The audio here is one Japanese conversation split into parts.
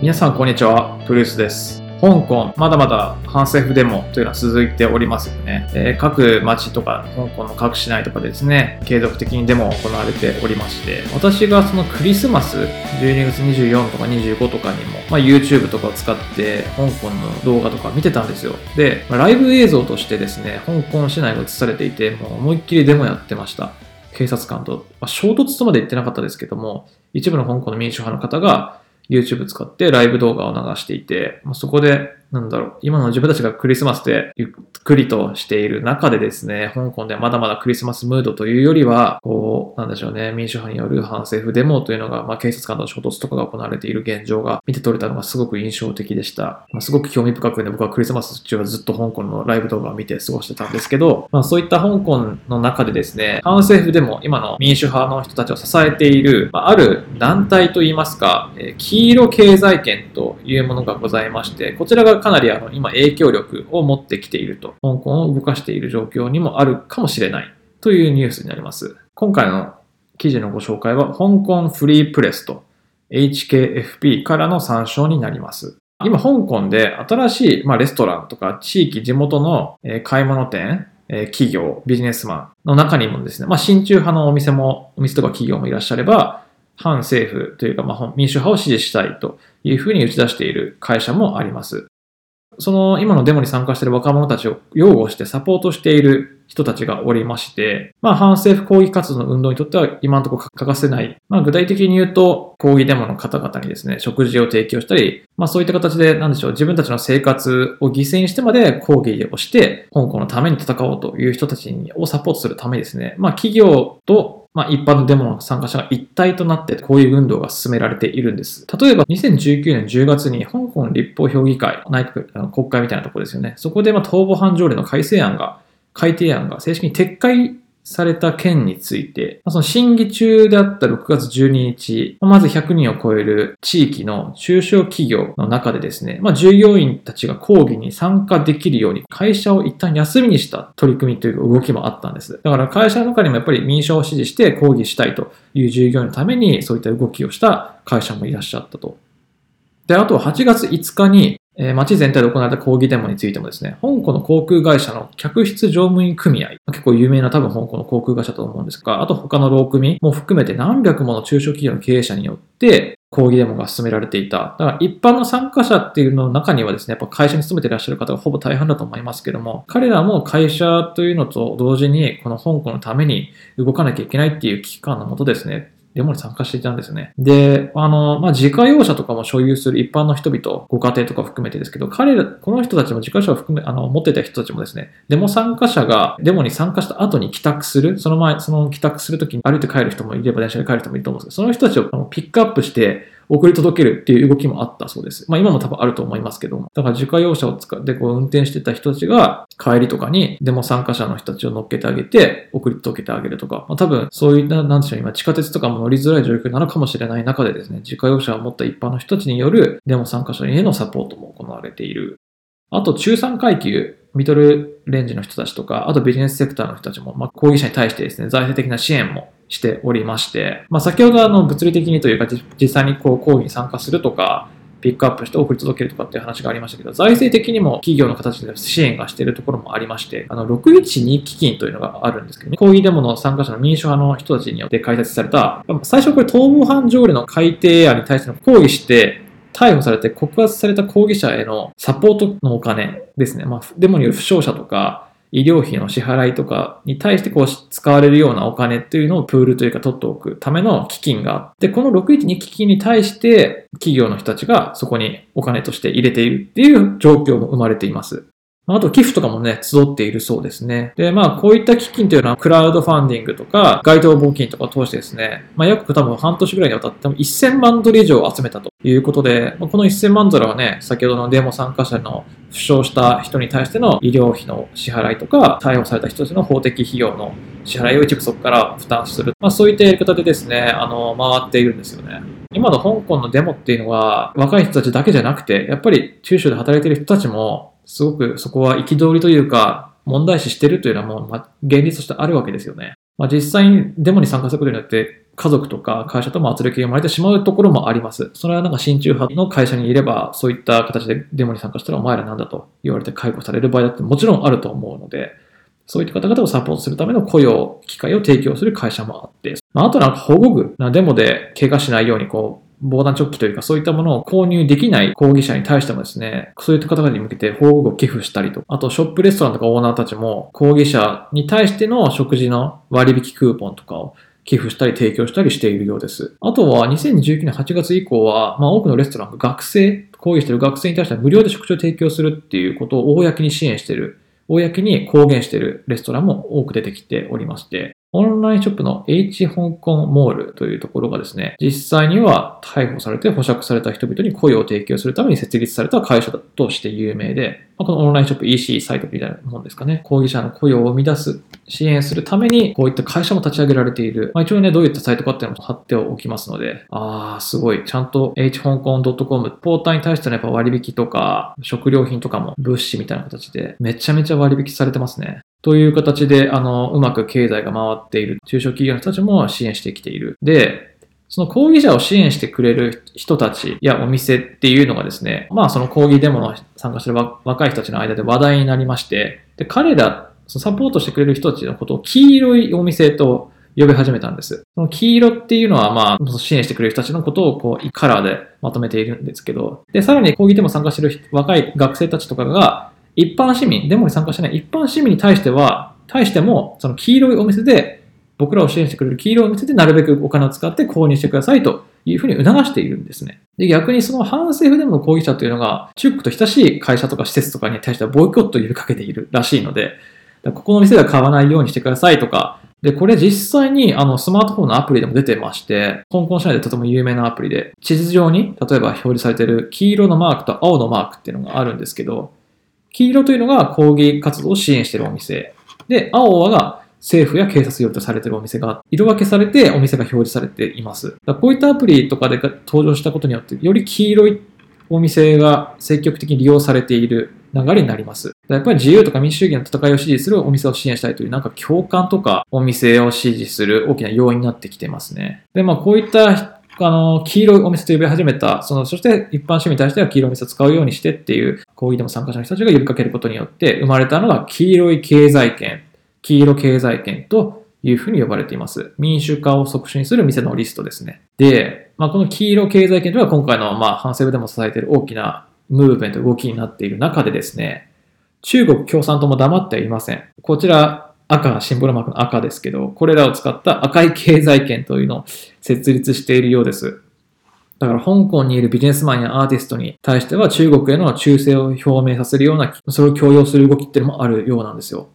皆さんこんにちは、トゥルースです。香港、まだまだ反政府デモというのは続いておりますよね。えー各町とか、香港の各市内とかですね、継続的にデモが行われておりまして、私がそのクリスマス、12月24とか25とかにも、まあ、YouTube とかを使って、香港の動画とか見てたんですよ。で、まあライブ映像としてですね、香港市内が映されていて、もう思いっきりデモやってました。警察官と、まあ、衝突とまで言ってなかったですけども、一部の香港の民主派の方が YouTube 使ってライブ動画を流していて、まあそこで、なんだろう、今の自分たちがクリスマスでゆっくりとしている中でですね、香港ではまだまだクリスマスムードというよりは、こう、なんでしょうね、民主派による反政府デモというのが、まあ警察官の衝突とかが行われている現状が見て取れたのがすごく印象的でした。まあ、すごく興味深くね、僕はクリスマス中はずっと香港のライブ動画を見て過ごしてたんですけど、まあそういった香港の中でですね、反政府デモ、今の民主派の人たちを支えている、まあ、ある団体といいますか、えー黄色経済圏というものがございまして、こちらがかなりあの今影響力を持ってきていると、香港を動かしている状況にもあるかもしれないというニュースになります。今回の記事のご紹介は、香港フリープレスと HKFP からの参照になります。今、香港で新しい、ま、レストランとか地域、地元の、え買い物店、え企業、ビジネスマンの中にもですね、まあ、親中派のお店も、お店とか企業もいらっしゃれば、反政府というか、まあ、民主派を支持したいというふうに打ち出している会社もあります。その今のデモに参加している若者たちを擁護してサポートしている人たちがおりまして、まあ反政府抗議活動の運動にとっては今のところ欠かせない。まあ具体的に言うと、抗議デモの方々にですね、食事を提供したり、まあそういった形で、なんでしょう、自分たちの生活を犠牲にしてまで抗議をして、香港のために戦おうという人たちをサポートするためですね、まあ企業とまあ、一般のデモの参加者が一体となってこういう運動が進められているんです。例えば2019年10月に香港立法評議会、内閣国会みたいなところですよね。そこでまあ逃亡犯条例の改正案が、改定案が正式に撤回された件について、その審議中であった6月12日、まず100人を超える地域の中小企業の中でですね、まあ、従業員たちが抗議に参加できるように会社を一旦休みにした取り組みという動きもあったんです。だから会社の中にもやっぱり民主を支持して抗議したいという従業員のためにそういった動きをした会社もいらっしゃったと。で、あと8月5日に、えー街全体で行われた抗議デモについてもですね、香港の航空会社の客室乗務員組合、結構有名な多分香港の航空会社だと思うんですが、あと他の労組も含めて何百もの中小企業の経営者によって抗議デモが進められていた。だから一般の参加者っていうのの中にはですね、やっぱ会社に勤めていらっしゃる方がほぼ大半だと思いますけども、彼らも会社というのと同時にこの香港のために動かなきゃいけないっていう危機感のもとですね、デモに参加していたんですね。で、あの、まあ、自家用車とかも所有する一般の人々、ご家庭とか含めてですけど、彼ら、この人たちも自家用車を含め、あの、持ってた人たちもですね、デモ参加者がデモに参加した後に帰宅する、その前、その帰宅するときに歩いて帰る人もいれば電車で帰る人もいると思うんですけど、その人たちをピックアップして、送り届けるっていう動きもあったそうです。まあ今も多分あると思いますけども。だから自家用車を使ってこう運転してた人たちが帰りとかにデモ参加者の人たちを乗っけてあげて送り届けてあげるとか、まあ多分そういった、なんでしょう、今地下鉄とかも乗りづらい状況なのかもしれない中でですね、自家用車を持った一般の人たちによるデモ参加者へのサポートも行われている。あと中産階級、ミドルレンジの人たちとか、あとビジネスセクターの人たちも、まあ、抗議者に対してですね、財政的な支援もしておりまして、まあ、先ほどあの物理的にというか、実際にこう抗議に参加するとか、ピックアップして送り届けるとかっていう話がありましたけど、財政的にも企業の形で支援がしているところもありまして、あの、612基金というのがあるんですけど、ね、抗議デモの参加者の民主派の人たちによって開設された、最初これ逃亡犯条例の改定案に対しての抗議して、逮捕されて告発された抗議者へのサポートのお金ですね。まあ、デモによる負傷者とか、医療費の支払いとかに対してこう使われるようなお金というのをプールというか取っておくための基金があって、この612基金に対して企業の人たちがそこにお金として入れているっていう状況も生まれています。あと寄付とかもね、集っているそうですね。で、まあこういった基金というのはクラウドファンディングとか街頭募金とかを通してですね、まあ約多分半年ぐらいにわたって1000万ドル以上集めたということで、まあこの1000万ドルはね、先ほどのデモ参加者の負傷した人に対しての医療費の支払いとか、逮捕された人たちの法的費用の支払いを一部そこから負担する。まあそういったやり方でですね、あの、回っているんですよね。今の香港のデモっていうのは、若い人たちだけじゃなくて、やっぱり中小で働いている人たちも、すごくそこは憤りというか、問題視してるというのはもう、ま、現実としてあるわけですよね。まあ、実際にデモに参加することによって、家族とか会社とも圧力が生まれてしまうところもあります。それはなんか親中派の会社にいれば、そういった形でデモに参加したらお前らなんだと言われて解雇される場合だってもちろんあると思うので、そういった方々をサポートするための雇用、機会を提供する会社もあって、まあ、あとなんか保護具なデモで怪我しないようにこう、防弾チョッキというかそういったものを購入できない抗議者に対してもですね、そういった方々に向けて保護具を寄付したりと、あとショップレストランとかオーナーたちも抗議者に対しての食事の割引クーポンとかを寄付したり提供したりしているようです。あとは2019年8月以降は、まあ、多くのレストランが学生、抗議している学生に対しては無料で食事を提供するっていうことを公に支援している、公に公言しているレストランも多く出てきておりまして、オンラインショップの H 香港モールというところがですね、実際には逮捕されて保釈された人々に雇用を提供するために設立された会社として有名で、まこのオンラインショップ EC サイトみたいなもんですかね、抗議者の雇用を生み出す、支援するためにこういった会社も立ち上げられている。まあ、一応ね、どういったサイトかっていうのも貼っておきますので、あー、すごい。ちゃんと hhongkong.com、ポーターに対してのやっぱ割引とか、食料品とかも物資みたいな形でめちゃめちゃ割引されてますね。という形で、あの、うまく経済が回っている中小企業の人たちも支援してきている。で、その抗議者を支援してくれる人たちやお店っていうのがですね、まあその抗議デモの参加してる若い人たちの間で話題になりまして、で、彼ら、そのサポートしてくれる人たちのことを黄色いお店と呼び始めたんです。その黄色っていうのは、まあ、支援してくれる人たちのことを、こう、カラーでまとめているんですけど、で、さらに抗議デモ参加してる若い学生たちとかが、一般市民、デモに参加してない一般市民に対しては、対しても、その黄色いお店で、僕らを支援してくれる黄色いお店でなるべくお金を使って購入してくださいというふうに促しているんですね。で、逆にその反政府デモの抗議者というのが、中国と親しい会社とか施設とかに対してはボイコットを呼びかけているらしいので、ここの店では買わないようにしてくださいとか、で、これ実際にあのスマートフォンのアプリでも出てまして、香港市内でとても有名なアプリで、地図上に例えば表示されている黄色のマークと青のマークっていうのがあるんですけど、黄色というのが抗議活動を支援しているお店。で、青が政府や警察用とされているお店が色分けされてお店が表示されています。こういったアプリとかで登場したことによって、より黄色いお店が積極的に利用されている流れになります。やっぱり自由とか民主主義の戦いを支持するお店を支援したいというなんか共感とかお店を支持する大きな要因になってきてますね。で、まあこういったあの、黄色いお店と呼び始めた、その、そして一般市民に対しては黄色いお店を使うようにしてっていう抗議でも参加者の人たちが呼びかけることによって生まれたのが黄色い経済圏、黄色経済圏というふうに呼ばれています。民主化を促進する店のリストですね。で、まあ、この黄色経済圏というのは今回の、まあ、反政府でも支えている大きなムーブメント、動きになっている中でですね、中国共産党も黙っていません。こちら、赤、シンボルマークの赤ですけど、これらを使った赤い経済圏というのを設立しているようです。だから香港にいるビジネスマンやアーティストに対しては中国への忠誠を表明させるような、それを強要する動きっていうのもあるようなんですよ。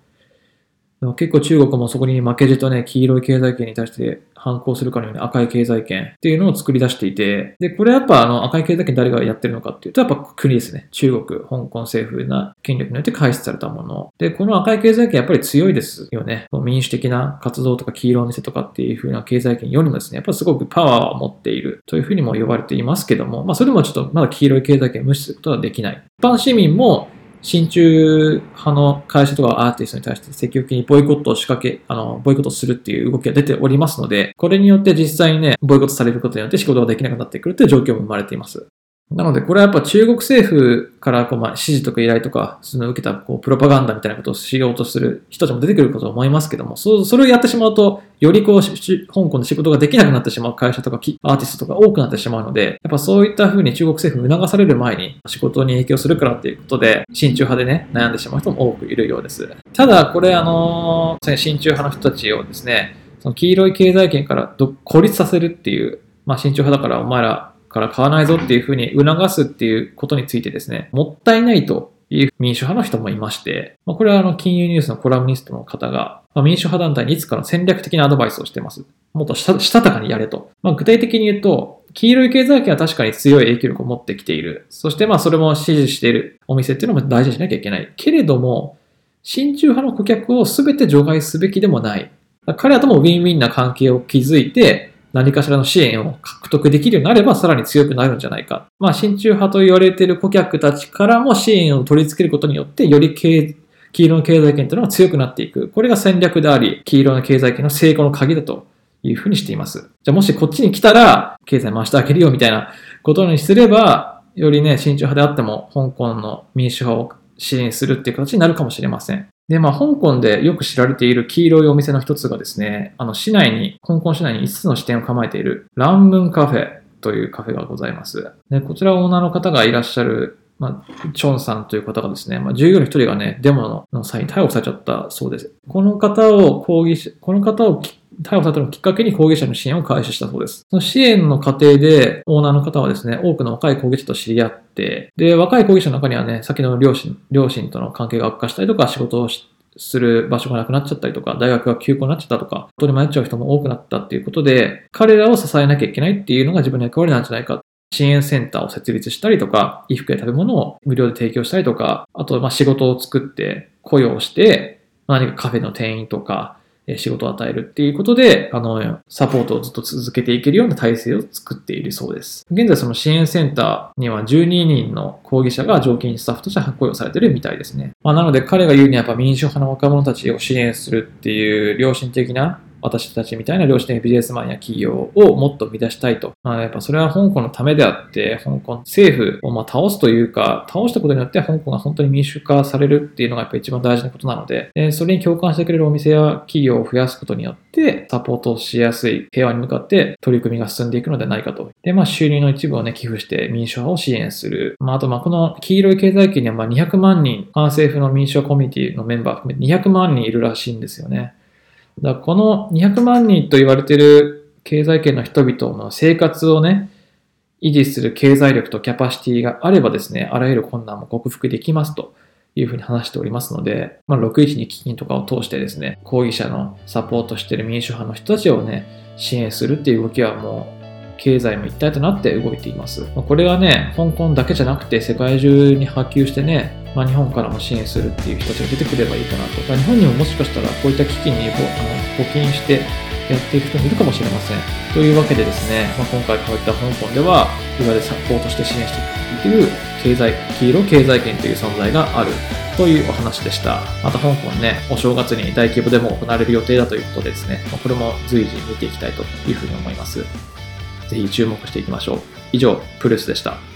結構中国もそこに負けじとね、黄色い経済圏に対して反抗するかのように赤い経済圏っていうのを作り出していて、で、これやっぱあの赤い経済圏誰がやってるのかっていうと、やっぱ国ですね。中国、香港政府な権力によって開始されたもの。で、この赤い経済圏やっぱり強いですよね。民主的な活動とか黄色い店とかっていう風な経済圏よりもですね、やっぱすごくパワーを持っているというふうにも呼ばれていますけども、まあそれもちょっとまだ黄色い経済圏無視することはできない。一般市民も親中派の会社とかアーティストに対して積極的にボイコットを仕掛け、あの、ボイコットするっていう動きが出ておりますので、これによって実際にね、ボイコットされることによって仕事ができなくなってくるという状況も生まれています。なので、これはやっぱ中国政府からこう、まあ、指示とか依頼とか、その受けたこうプロパガンダみたいなことをしようとする人たちも出てくること思いますけども、そそれをやってしまうと、よりこう、香港で仕事ができなくなってしまう会社とかアーティストとか多くなってしまうので、やっぱそういった風に中国政府促される前に仕事に影響するからっていうことで、親中派でね、悩んでしまう人も多くいるようです。ただ、これあの、親中派の人たちをですね、その黄色い経済圏から孤立させるっていう、まあ、親中派だからお前らから買わないぞっていうふうに促すっていうことについてですね、もったいないという民主派の人もいまして、まあ、これはあの金融ニュースのコラムニストの方が、まあ、民主派団体にいつかの戦略的なアドバイスをしています。もっとしたたかにやれと。まあ、具体的に言うと、黄色い経済圏は確かに強い影響力を持ってきている。そしてまあそれも支持しているお店っていうのも大事にしなきゃいけない。けれども、親中派の顧客を全て除外すべきでもない。彼らともウィンウィンな関係を築いて、何かしらの支援を獲得できるようになればさらに強くなるんじゃないか。まあ、親中派と言われている顧客たちからも支援を取り付けることによって、より黄色の経済圏というのが強くなっていく。これが戦略であり、黄色の経済圏の成功の鍵だというふうにしています。じゃあもしこっちに来たら、経済回してあげるよみたいなことにすれば、よりね、親中派であっても、香港の民主派を支援するっていう形になるかもしれません。で、まあ、香港でよく知られている黄色いお店の一つがですね、あの、市内に、香港市内に5つの支店を構えている、ランムンカフェというカフェがございます。で、こちらオーナーの方がいらっしゃる、まあ、チョンさんという方がですね、まあ、従業員の一人がね、デモの際に逮捕されちゃったそうです。この方を抗議し、この方を逮捕されたのをきっかけに抗議者の支援を開始したそうです。その支援の過程で、オーナーの方はですね、多くの若い抗議者と知り合って、で、若い抗議者の中にはね、先の両親、両親との関係が悪化したりとか、仕事をしする場所がなくなっちゃったりとか、大学が休校になっちゃったとか、本当に迷っちゃう人も多くなったっていうことで、彼らを支えなきゃいけないっていうのが自分の役割なんじゃないか。支援センターを設立したりとか、衣服や食べ物を無料で提供したりとか、あと、ま仕事を作って雇用して、何かカフェの店員とか、仕事を与えるっていうことで、あの、サポートをずっと続けていけるような体制を作っているそうです。現在その支援センターには12人の抗議者が常勤スタッフとして雇用されているみたいですね。まあ、なので彼が言うにはやっぱ民主派の若者たちを支援するっていう良心的な私たちみたいな良心的ビジネスマンや企業をもっと生み出したいと。まあ、やっぱそれは香港のためであって、香港政府をまあ倒すというか、倒したことによって香港が本当に民主化されるっていうのがやっぱ一番大事なことなので、でそれに共感してくれるお店や企業を増やすことによって、サポートしやすい平和に向かって取り組みが進んでいくのではないかと。で、まあ収入の一部をね、寄付して民主派を支援する。まああと、まあこの黄色い経済圏にはまあ200万人、反政府の民主派コミュニティのメンバー含めて200万人いるらしいんですよね。だこの200万人と言われている経済圏の人々の生活をね、維持する経済力とキャパシティがあればですね、あらゆる困難も克服できますというふうに話しておりますので、まあ、612基金とかを通してですね、抗議者のサポートしている民主派の人たちをね、支援するっていう動きはもう、経済も一体となって動いています。これはね、香港だけじゃなくて世界中に波及してね、まあ、日本からも支援するっていう人たちが出てくればいいかなと。まあ日本にももしかしたらこういった基金にあの募金してやっていく人もいるかもしれません。というわけでですね、まあ、今回こういった香港では、いわゆるサポートして支援していける経済、黄色経済圏という存在があるというお話でした。また香港ね、お正月に大規模デモが行われる予定だということでですね、まこれも随時見ていきたいというふうに思います。ぜひ注目していきましょう。以上、プルスでした。